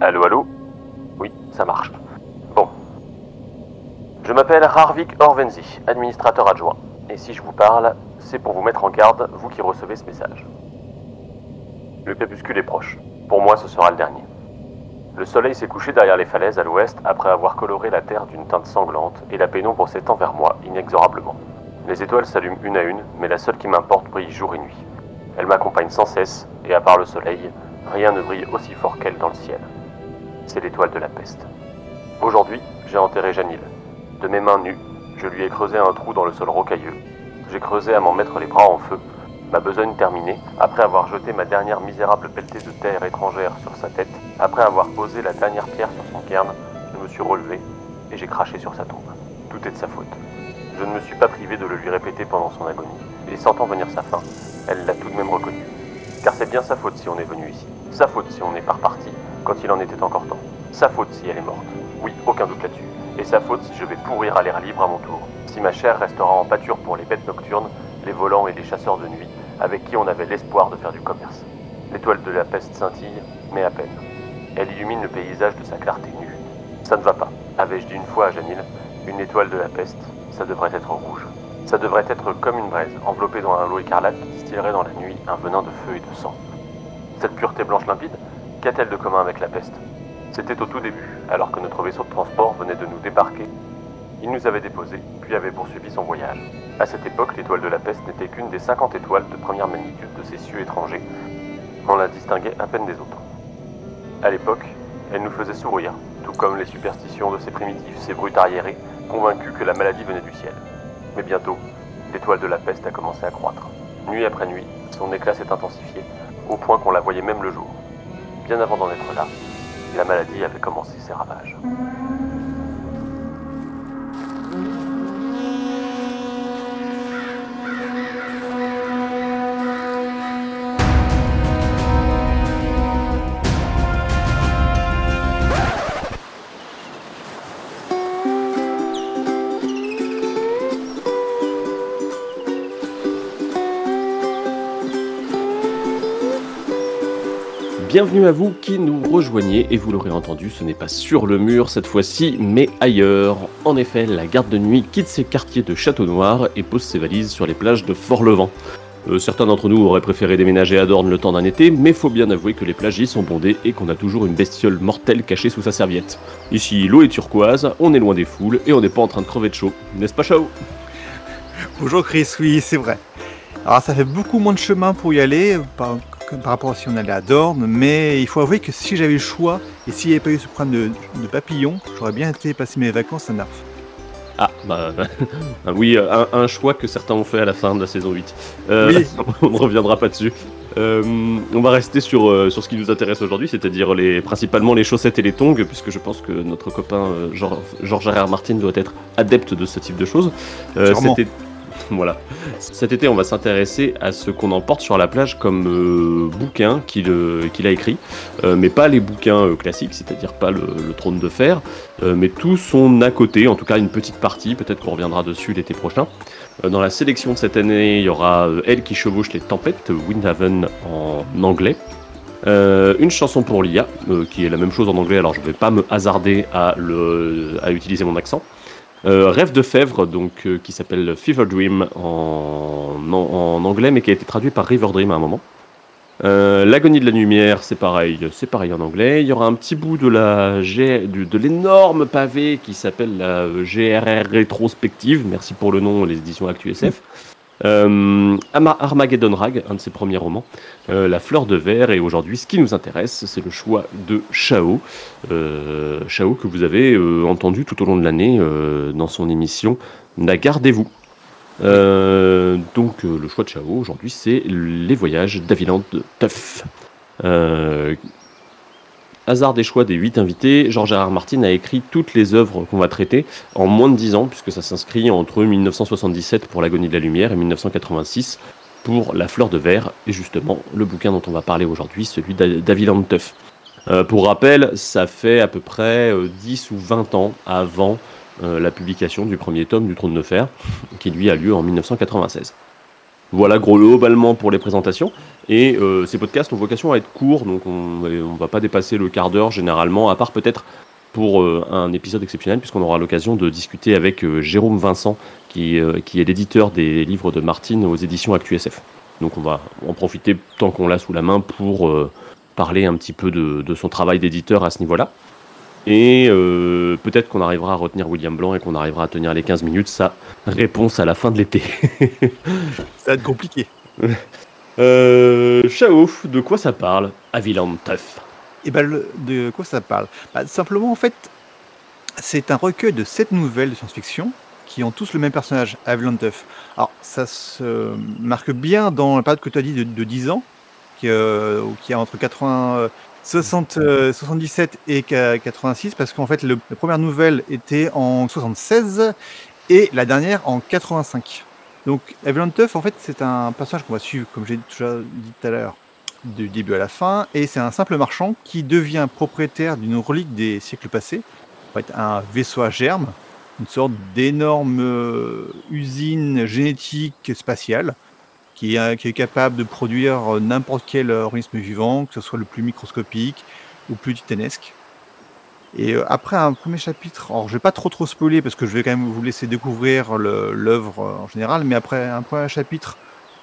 Allô, allô Oui, ça marche. Bon. Je m'appelle Harvik Orvenzi, administrateur adjoint. Et si je vous parle, c'est pour vous mettre en garde, vous qui recevez ce message. Le crépuscule est proche. Pour moi, ce sera le dernier. Le soleil s'est couché derrière les falaises à l'ouest après avoir coloré la terre d'une teinte sanglante et la pénombre s'étend vers moi inexorablement. Les étoiles s'allument une à une, mais la seule qui m'importe brille jour et nuit. Elle m'accompagne sans cesse, et à part le soleil, rien ne brille aussi fort qu'elle dans le ciel c'est l'étoile de la peste. Aujourd'hui, j'ai enterré Janil. De mes mains nues, je lui ai creusé un trou dans le sol rocailleux. J'ai creusé à m'en mettre les bras en feu, ma besogne terminée, après avoir jeté ma dernière misérable pelletée de terre étrangère sur sa tête, après avoir posé la dernière pierre sur son cairn, je me suis relevé et j'ai craché sur sa tombe. Tout est de sa faute. Je ne me suis pas privé de le lui répéter pendant son agonie, et sentant venir sa fin, elle l'a tout de même reconnu. Car c'est bien sa faute si on est venu ici, sa faute si on est par parti, quand il en était encore temps. Sa faute si elle est morte. Oui, aucun doute là-dessus. Et sa faute si je vais pourrir à l'air libre à mon tour. Si ma chair restera en pâture pour les bêtes nocturnes, les volants et les chasseurs de nuit, avec qui on avait l'espoir de faire du commerce. L'étoile de la peste scintille, mais à peine. Elle illumine le paysage de sa clarté nue. Ça ne va pas, avais-je dit une fois à Janil. Une étoile de la peste, ça devrait être rouge. Ça devrait être comme une braise, enveloppée dans un lot écarlate qui distillerait dans la nuit un venin de feu et de sang. Cette pureté blanche limpide, Qu'a-t-elle de commun avec la peste? C'était au tout début, alors que notre vaisseau de transport venait de nous débarquer. Il nous avait déposés, puis avait poursuivi son voyage. À cette époque, l'étoile de la peste n'était qu'une des 50 étoiles de première magnitude de ces cieux étrangers. On la distinguait à peine des autres. À l'époque, elle nous faisait sourire, tout comme les superstitions de ces primitifs, ces brutes arriérés, convaincus que la maladie venait du ciel. Mais bientôt, l'étoile de la peste a commencé à croître. Nuit après nuit, son éclat s'est intensifié, au point qu'on la voyait même le jour bien avant d'en être là, la maladie avait commencé ses ravages. Bienvenue à vous qui nous rejoignez et vous l'aurez entendu, ce n'est pas sur le mur cette fois-ci, mais ailleurs. En effet, la garde de nuit quitte ses quartiers de Château Noir et pose ses valises sur les plages de Fort-Levant. Euh, certains d'entre nous auraient préféré déménager à Dorne le temps d'un été, mais faut bien avouer que les plages y sont bondées et qu'on a toujours une bestiole mortelle cachée sous sa serviette. Ici, l'eau est turquoise, on est loin des foules et on n'est pas en train de crever de chaud, n'est-ce pas Chao? Bonjour Chris, oui, c'est vrai. Alors ça fait beaucoup moins de chemin pour y aller, par par rapport à si on allait à Dorne, mais il faut avouer que si j'avais le choix et s'il n'y avait pas eu ce problème de, papillon, j'aurais bien été passer mes vacances à Narf. Ah, bah oui, un, choix que certains ont fait à la fin de la saison 8. Euh, oui. on ne reviendra pas dessus. Euh, on va rester sur, euh, sur ce qui nous intéresse aujourd'hui, c'est-à-dire les, principalement les chaussettes et les tongs, puisque je pense que notre copain Georges R. Martin doit être adepte de ce type de choses. C'était voilà. Cet été, on va s'intéresser à ce qu'on emporte sur la plage comme euh, bouquin qu'il a écrit, euh, mais pas les bouquins euh, classiques, c'est-à-dire pas le, trône de fer, mais tout son à côté, en tout cas une petite partie, peut-être qu'on reviendra dessus l'été prochain. dans la sélection de cette année, il y aura Elle qui chevauche les tempêtes, Windhaven en anglais. une chanson pour l'IA, qui est la même chose en anglais, alors je ne vais pas me hasarder à utiliser mon accent. Euh, Rêve de Fèvre, donc, euh, qui s'appelle Fever Dream en, en, anglais, mais qui a été traduit par River Dream à un moment. Euh, L'agonie de la lumière, c'est pareil, c'est pareil en anglais. Il y aura un petit bout de la de l'énorme pavé qui s'appelle la GRR rétrospective. Merci pour le nom, les éditions ActuSF. Euh, Armageddon Rag, un de ses premiers romans, euh, La fleur de verre, et aujourd'hui ce qui nous intéresse, c'est le choix de Chao, euh, Chao que vous avez euh, entendu tout au long de l'année dans son émission La gardez-vous. donc le choix de Chao aujourd'hui, c'est les voyages d'Aviland Tuff. Hasard des choix des huit invités, Georges R. Martin a écrit toutes les œuvres qu'on va traiter en moins de dix ans, puisque ça s'inscrit entre 1977 pour L'agonie de la lumière et 1986 pour La fleur de verre, et justement le bouquin dont on va parler aujourd'hui, celui d'Aviland Tuff. Euh, pour rappel, ça fait à peu près 10 euh, ou 20 ans avant euh, la publication du premier tome du Trône de Fer, qui lui a lieu en 1996. Voilà globalement pour les présentations. Et euh, ces podcasts ont vocation à être courts, donc on ne va pas dépasser le quart d'heure généralement, à part peut-être pour euh, un épisode exceptionnel, puisqu'on aura l'occasion de discuter avec euh, Jérôme Vincent, qui, qui est l'éditeur des livres de Martine aux éditions ActuSF. Donc on va en profiter tant qu'on l'a sous la main pour parler un petit peu de, de son travail d'éditeur à ce niveau-là. Et peut-être qu'on arrivera à retenir William Blanc et qu'on arrivera à tenir les 15 minutes, sa réponse à la fin de l'été. Ça va être compliqué. Euh, de quoi ça parle Aviland Et eh ben, de quoi ça parle? Bah, Simplement, en fait, c'est un recueil de sept nouvelles de science-fiction qui ont tous le même personnage, Aviland Tuff. Alors, ça se marque bien dans la période que tu as dit de, 10 ans, qui, euh, qui a entre 80, 60, 77 et 86, parce qu'en fait, la première nouvelle était en 76 et la dernière en 85. Donc, Evelyn Tuff, en fait, c'est un personnage qu'on va suivre, comme j'ai déjà dit tout à l'heure, du début à la fin, et c'est un simple marchand qui devient propriétaire d'une relique des siècles passés, en fait, un vaisseau à germes, une sorte d'énorme euh, usine génétique spatiale qui est, capable de produire euh, n'importe quel organisme vivant, que ce soit le plus microscopique ou plus titanesque. Et euh, après un premier chapitre, alors je vais pas trop trop spoiler parce que je vais quand même vous laisser découvrir l'œuvre euh, en général, mais après un premier chapitre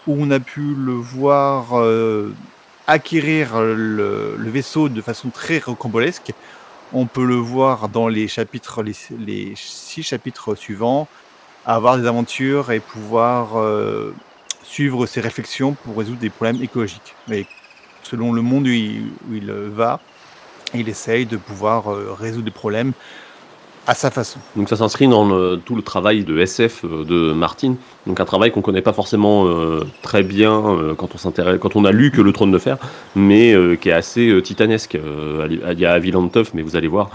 où on a pu le voir euh, acquérir le, vaisseau de façon très rocambolesque, on peut le voir dans les chapitres, les, six chapitres suivants, avoir des aventures et pouvoir suivre ses réflexions pour résoudre des problèmes écologiques. Mais selon le monde où il va, il essaye de pouvoir euh, résoudre des problèmes à sa façon. Donc ça s'inscrit dans tout le travail de SF euh, de Martin, donc un travail qu'on connaît pas forcément euh, très bien quand on a lu que le Trône de Fer, mais qui est assez titanesque. Il y a mais vous allez voir,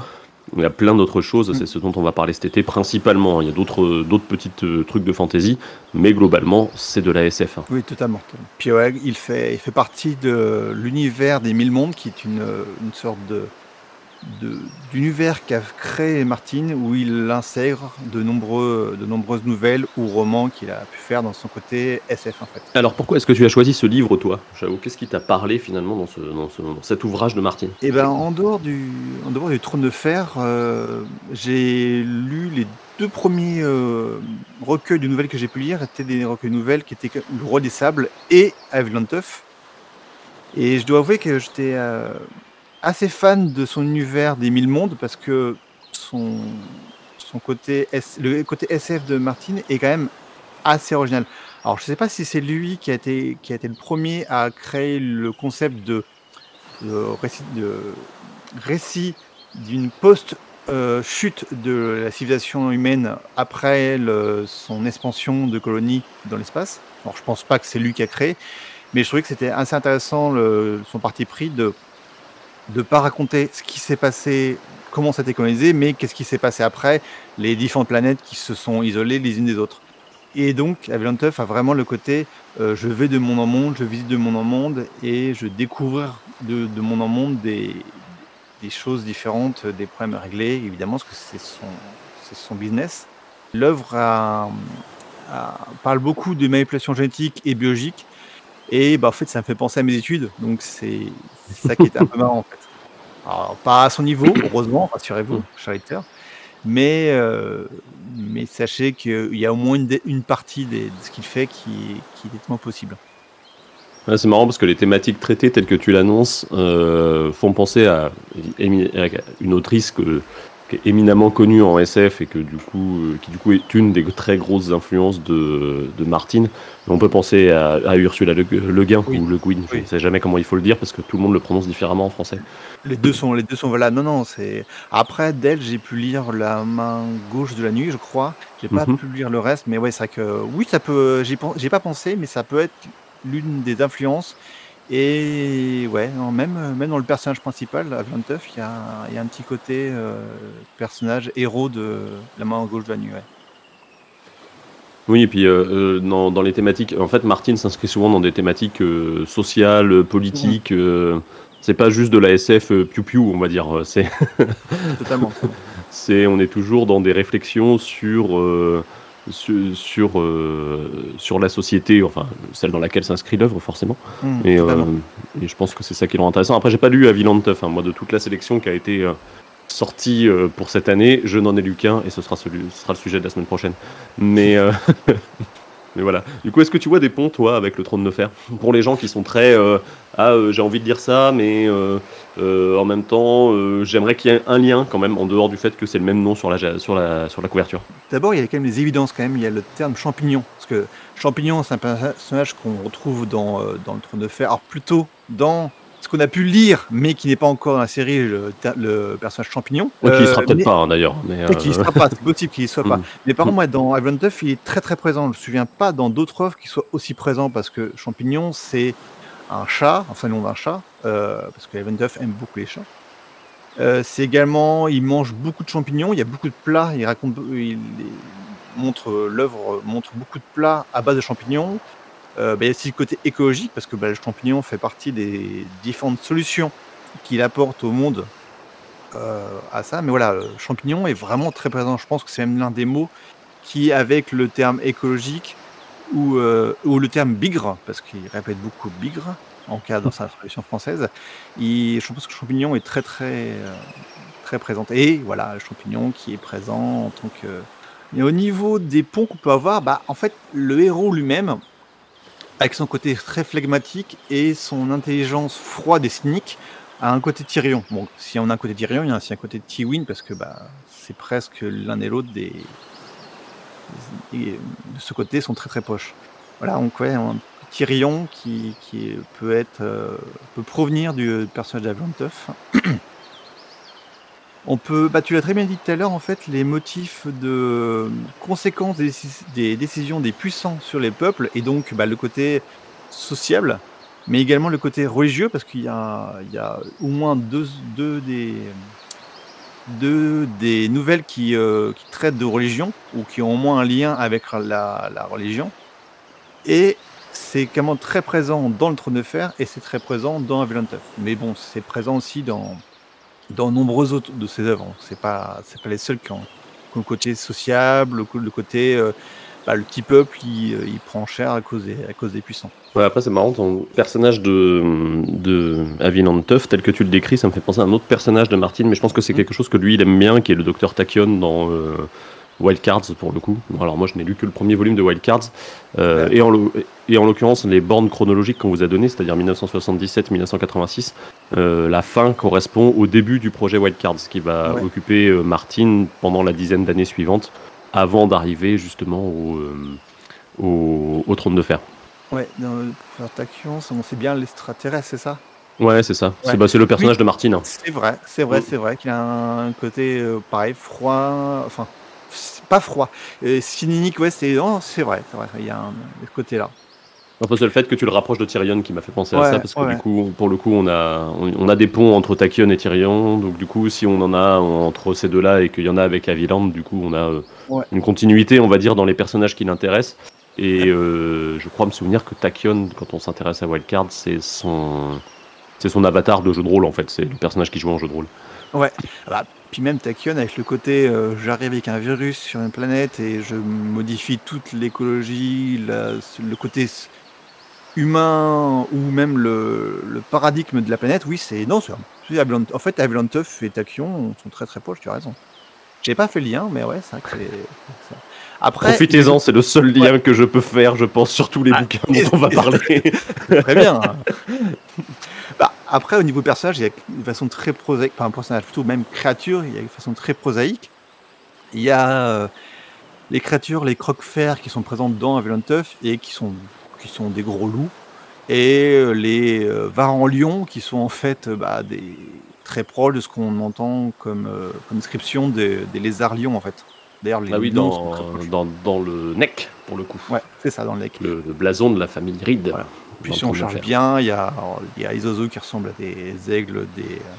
il y a plein d'autres choses, c'est mm. ce dont on va parler cet été principalement. Il y a d'autres d'autres petites trucs de fantasy, mais globalement c'est de la SF. Hein. Oui, totalement. Puis ouais, il fait il fait partie de l'univers des mille mondes, qui est une, une sorte de d'univers qu'a créé Martine, où il intègre de, nombreux, de nombreuses nouvelles ou romans qu'il a pu faire dans son côté SF en fait. Alors pourquoi est-ce que tu as choisi ce livre toi J'avoue, qu'est-ce qui t'a parlé finalement dans, ce, dans, cet ouvrage de Martine Eh ben en dehors du, en dehors du Trône de Fer, euh, j'ai lu les deux premiers euh, recueils de nouvelles que j'ai pu lire. Étaient des recueils de nouvelles qui étaient Le Roi des Sables et Avalon Et je dois avouer que j'étais euh, assez fan de son univers des mille mondes parce que son, son côté le côté SF de Martine est quand même assez original. Alors je sais pas si c'est lui qui a été qui a été le premier à créer le concept de, récit de récit d'une post euh, chute de la civilisation humaine après son expansion de colonies dans l'espace. Alors je pense pas que c'est lui qui a créé, mais je trouvais que c'était assez intéressant son parti pris de de pas raconter ce qui s'est passé, comment ça a été colonisé, mais qu'est-ce qui s'est passé après, les différentes planètes qui se sont isolées les unes des autres. Et donc, Avalon a vraiment le côté euh, je vais de monde en monde, je visite de monde en monde et je découvre de, de monde en monde des, choses différentes, des problèmes à régler, évidemment, parce que c'est son business. L'œuvre parle beaucoup de manipulation génétique et biologique. Et bah, en fait, ça me fait penser à mes études. Donc, c'est ça qui est un peu marrant, en fait. Alors, pas à son niveau, heureusement, rassurez-vous, mm. cher Mais, euh, mais sachez qu'il y a au moins une, partie de ce qu'il fait qui, qui est nettement possible. c'est marrant parce que les thématiques traitées telles que tu l'annonces euh, font penser à une autrice que qui est éminemment connu en SF et que du coup, euh, qui du coup est une des très grosses influences de, de Martin. On peut penser à, à Ursula Le, Guin ou Le Guin, je ne sais jamais comment il faut le dire parce que tout le monde le prononce différemment en français. Les deux sont, les deux sont voilà. Non, non, c'est après d'elle, j'ai pu lire La main gauche de la nuit, je crois. J'ai pas mhm. pu lire le reste, mais ouais, c'est que oui, ça peut. J'ai pas pensé, mais ça peut être l'une des influences et ouais, même, même dans le personnage principal, à 29, il y a, il y a un petit côté euh, personnage héros de la main gauche de la nuit. Oui, et puis euh, euh, dans, dans, les thématiques, en fait, Martine s'inscrit souvent dans des thématiques sociales, politiques. c'est pas juste de la SF piou-piou, on va dire. C'est totalement. c'est, on est toujours dans des réflexions sur sur, sur, euh, sur la société, enfin celle dans laquelle s'inscrit l'œuvre forcément. Hmm, Et, euh, et je pense que c'est ça qui est intéressant. Après, j'ai pas lu Aviland Tough, hein. moi de toute la sélection qui a été euh, sortie pour cette année, je n'en ai lu qu'un et ce sera, celui, ce sera le sujet de la semaine prochaine. Mais, mais voilà. Du coup, est-ce que tu vois des ponts, toi, avec le trône de fer? Pour les gens qui sont très. euh, ah, euh, j'ai envie de dire ça, mais euh, en même temps, j'aimerais qu'il y ait un lien quand même, en dehors du fait que c'est le même nom sur la, couverture. D'abord, il y a quand même des évidences quand même. Il y a le terme champignon. Parce que champignon, c'est un personnage qu'on retrouve dans, dans le trône de fer. Alors plutôt dans ce qu'on a pu lire, mais qui n'est pas encore dans la série, le, le personnage champignon. Ouais, qui sera Euh, peut-être mais- pas hein, d'ailleurs. Mais, Peut-être qu'il y euh, sera pas, c'est possible qu'il y soit pas. Mm. Mais par contre, moi, dans Iron Tuff, il est très très présent. Je me souviens pas dans d'autres œuvres qu'il soit aussi présent parce que Champignon, c'est un chat, enfin le nom d'un chat, euh, parce que Iron Tuff aime beaucoup les chats. Euh, c'est également, il mange beaucoup de champignons, il y a beaucoup de plats, il raconte, il, il montre, l'œuvre montre beaucoup de plats à base de champignons. Euh, bah, il y a aussi le côté écologique, parce que bah, le champignon fait partie des différentes solutions qu'il apporte au monde euh, à ça. Mais voilà, le champignon est vraiment très présent. Je pense que c'est même l'un des mots qui, avec le terme écologique ou, euh, ou le terme bigre, parce qu'il répète beaucoup bigre en cas dans sa traduction française, je pense que le champignon est très très très présent. Et voilà, le champignon qui est présent en tant que. Et au niveau des ponts qu'on peut avoir, bah, en fait, le héros lui-même, avec son côté très flegmatique et son intelligence froide et cynique, a un côté Tyrion. Bon, si on a un côté Tyrion, il y a aussi un côté Tywin parce que bah, c'est presque l'un et l'autre des... de ce côté sont très très proches. Voilà, donc ouais, un Tyrion qui, qui peut être euh, peut provenir du personnage d'Avlanteuf. On peut, bah tu l'as très bien dit tout à l'heure, en fait, les motifs de conséquences des, décis- des décisions des puissants sur les peuples, et donc bah, le côté sociable, mais également le côté religieux, parce qu'il y a, au moins deux, des, nouvelles qui, euh, qui traitent de religion, ou qui ont au moins un lien avec la, religion. Et c'est quand même très présent dans le Trône de Fer, et c'est très présent dans Avalon. Mais bon, c'est présent aussi dans, dans nombreuses autres de ses œuvres. C'est pas, c'est pas les seuls qui ont, qui ont le côté sociable, le, côté... euh, bah, le petit peuple, il, euh, il prend cher à cause des, à cause des puissants. Ouais, après, c'est marrant, ton personnage de, de Aviland Tuff, tel que tu le décris, ça me fait penser à un autre personnage de Martin, mais je pense que c'est Mm. quelque chose que lui, il aime bien, qui est le docteur Tachyon dans euh, Wild Cards, pour le coup. Bon, Alors, moi, je n'ai lu que le premier volume de Wild Cards, euh, Ouais. et en, l'o- et en l'occurrence, les bornes chronologiques qu'on vous a données, c'est-à-dire 1977-1986, euh, la fin correspond au début du projet Wild Cards, qui va Ouais. occuper euh, Martin pendant la dizaine d'années suivantes, avant d'arriver justement au, euh, au, au trône de fer. Ouais, dans on sait bien l'extraterrestre, c'est ça? Ouais, c'est ça. C'est bah, c'est le personnage de Martine. C'est vrai, c'est vrai, Mm. c'est vrai qu'il a un côté euh, pareil, froid, enfin, pas froid. Euh, cynique, ouais, c'est oh, vrai, vrai, il y a un, ce côté-là. Enfin, c'est le fait que tu le rapproches de Tyrion qui m'a fait penser à ça, parce que ouais. du coup, pour le coup, on a, on, on a des ponts entre Tachyon et Tyrion. Donc, du coup, si on en a entre ces deux-là et qu'il y en a avec Aviland, du coup, on a euh, Ouais. une continuité, on va dire, dans les personnages qui l'intéressent. Et euh, je crois me souvenir que Tachyon, quand on s'intéresse à Wildcard, c'est son, c'est son avatar de jeu de rôle, en fait. C'est le personnage qui joue en jeu de rôle. Ouais, Ah bah, puis même Tachyon avec le côté euh, j'arrive avec un virus sur une planète et je modifie toute l'écologie, le côté humain ou même le, le paradigme de la planète, oui, c'est. Non, c'est. En fait, Avalon Tuff et Tachyon sont très très proches, tu as raison. J'ai pas fait le lien, mais ouais, c'est vrai que c'est. Après, Profitez-en, c'est le seul lien que je peux faire, je pense, sur tous les Ah, bouquins dont on va parler. Très bien. Bah, après, au niveau personnage, il y a une façon très prosaïque, enfin un personnage plutôt même créature, il y a une façon très prosaïque. Il y a euh, les créatures, les croque-fers qui sont présentes dans Avalon Tuff et qui sont, qui sont des gros loups. Et euh, les euh, varans lions qui sont en fait bah, des, très proches de ce qu'on entend comme, euh, comme description des, des lézards lions en fait. D'ailleurs, les Ah oui, dans, le NEC, pour le coup. Ouais, c'est ça, dans le. Le, le blason de la famille Reed. Voilà. Puis si on fer. bien, il y a, alors, il y a Isozo qui ressemble à des aigles des, euh,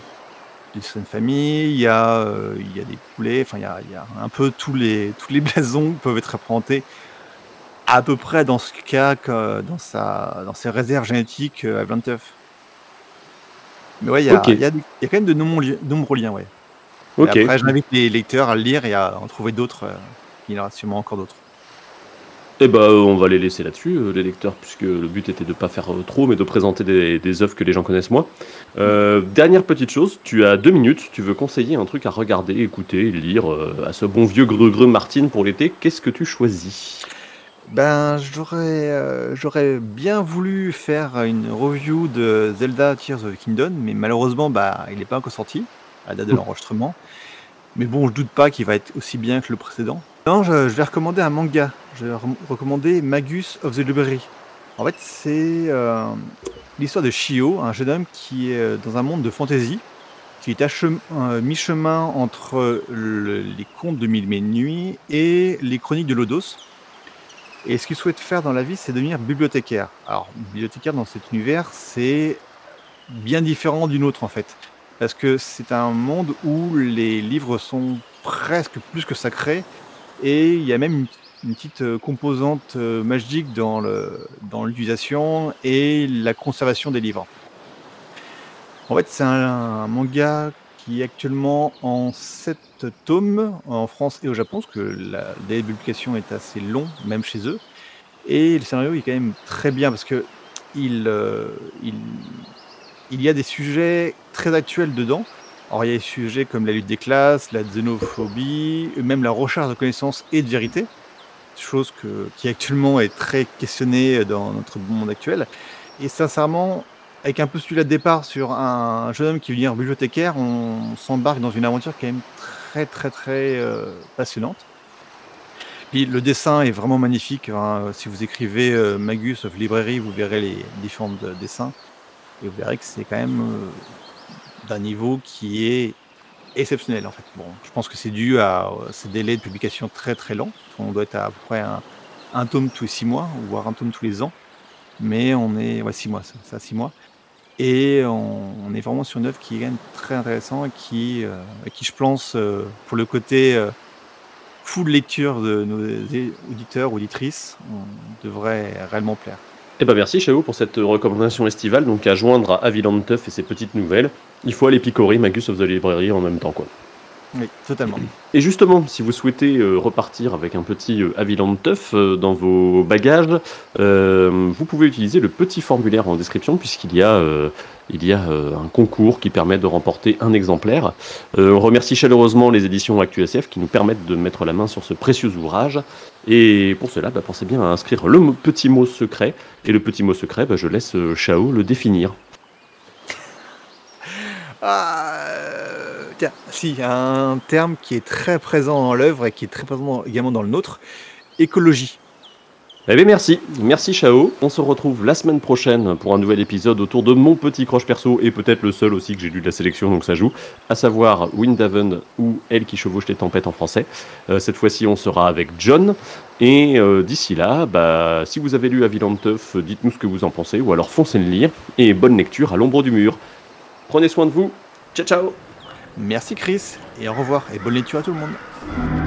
d'une certaine famille, il y, a, euh, il y a des poulets, enfin il y a, il y a un peu tous les, tous les blasons qui peuvent être représentés à peu près dans ce cas que dans, sa, dans ses réserves génétiques euh, à Blanteuf. Mais ouais, il y, a, il y, a, quand même de nombreux, li- nombreux liens, ouais. Et Ok. après, j'invite les lecteurs à le lire et à en trouver d'autres. euh, il y en aura sûrement encore d'autres. Eh ben, on va les laisser là-dessus, euh, les lecteurs, puisque le but était de ne pas faire euh, trop, mais de présenter des, des œuvres que les gens connaissent moins. Euh, dernière petite chose, tu as deux minutes, tu veux conseiller un truc à regarder, écouter, lire euh, à ce bon vieux greu-greu Martine pour l'été. Qu'est-ce que tu choisis? Ben, j'aurais euh, j'aurais bien voulu faire une review de Zelda Tears of the Kingdom, mais malheureusement, bah, il n'est pas encore sorti à la date de l'enregistrement. Mais bon, je doute pas qu'il va être aussi bien que le précédent. Non, je, vais recommander un manga. Je vais re- recommander Magus of the Library. En fait, c'est euh, l'histoire de Shio, un jeune homme qui est euh, dans un monde de fantasy, qui est à euh, mi-chemin entre le- les contes de Mille et nuits et les chroniques de Lodos. Et ce qu'il souhaite faire dans la vie, c'est devenir bibliothécaire. Alors, bibliothécaire dans cet univers, c'est bien différent d'une autre en fait. Parce que c'est un monde où les livres sont presque plus que sacrés. Et il y a même une, petite euh, composante euh, magique dans l'utilisation et la conservation des livres. En fait, c'est un, manga qui est actuellement en 7 tomes en France et au Japon, parce que la délai de publication est assez long, même chez eux. Et le scénario est quand même très bien parce que il, euh, il y a des sujets très actuels dedans. Alors il y a des sujets comme la lutte des classes, la xénophobie, même la recherche de connaissances et de vérité, chose qui actuellement est très questionnée dans notre monde actuel. Et sincèrement, avec un postulat de départ sur un jeune homme qui veut devenir bibliothécaire, on s'embarque dans une aventure quand même très très très euh, passionnante. Puis le dessin est vraiment magnifique. hein. Si vous écrivez euh, Magus of Library, vous verrez les différents de- dessins. Et vous verrez que c'est quand même euh, d'un niveau qui est exceptionnel en fait. Bon, je pense que c'est dû à euh, ces délais de publication très très longs. On doit être à, peu près un, tome tous les six mois, voire un tome tous les ans. Mais on est, ouais, six mois, ça, six mois. Et on, est vraiment sur une œuvre qui est très intéressante et qui, euh, qui je pense, euh, pour le côté euh, full lecture de nos auditeurs, auditrices, devrait réellement plaire. Eh ben merci Chao pour cette recommandation estivale, donc à joindre à Aviland Tuff et ses petites nouvelles. Il faut aller picorer Magus of the Library en même temps quoi. Oui, totalement. Et justement, si vous souhaitez euh, repartir avec un petit euh, Aviland Tuff euh, dans vos bagages, euh, vous pouvez utiliser le petit formulaire en description puisqu'il y a, il y a un concours qui permet de remporter un exemplaire. On remercie chaleureusement les éditions ActuSF qui nous permettent de mettre la main sur ce précieux ouvrage. Et pour cela, bah, pensez bien à inscrire le petit mot secret. Et le petit mot secret, bah, je laisse Chao le définir. Ah, tiens, si, un terme qui est très présent dans l'œuvre et qui est très présent également dans le nôtre, écologie. Eh bien merci, merci Chao. On se retrouve la semaine prochaine pour un nouvel épisode autour de mon petit croche perso et peut-être le seul aussi que j'ai lu de la sélection donc ça joue, à savoir Windhaven ou Elle qui chevauche les tempêtes en français. Euh, cette fois-ci on sera avec John et euh, d'ici là, bah, si vous avez lu Aviland Tuff, dites-nous ce que vous en pensez ou alors foncez le lire et bonne lecture à l'ombre du mur. Prenez soin de vous, ciao ciao. Merci Chris. Et au revoir. Et bonne lecture à tout le monde.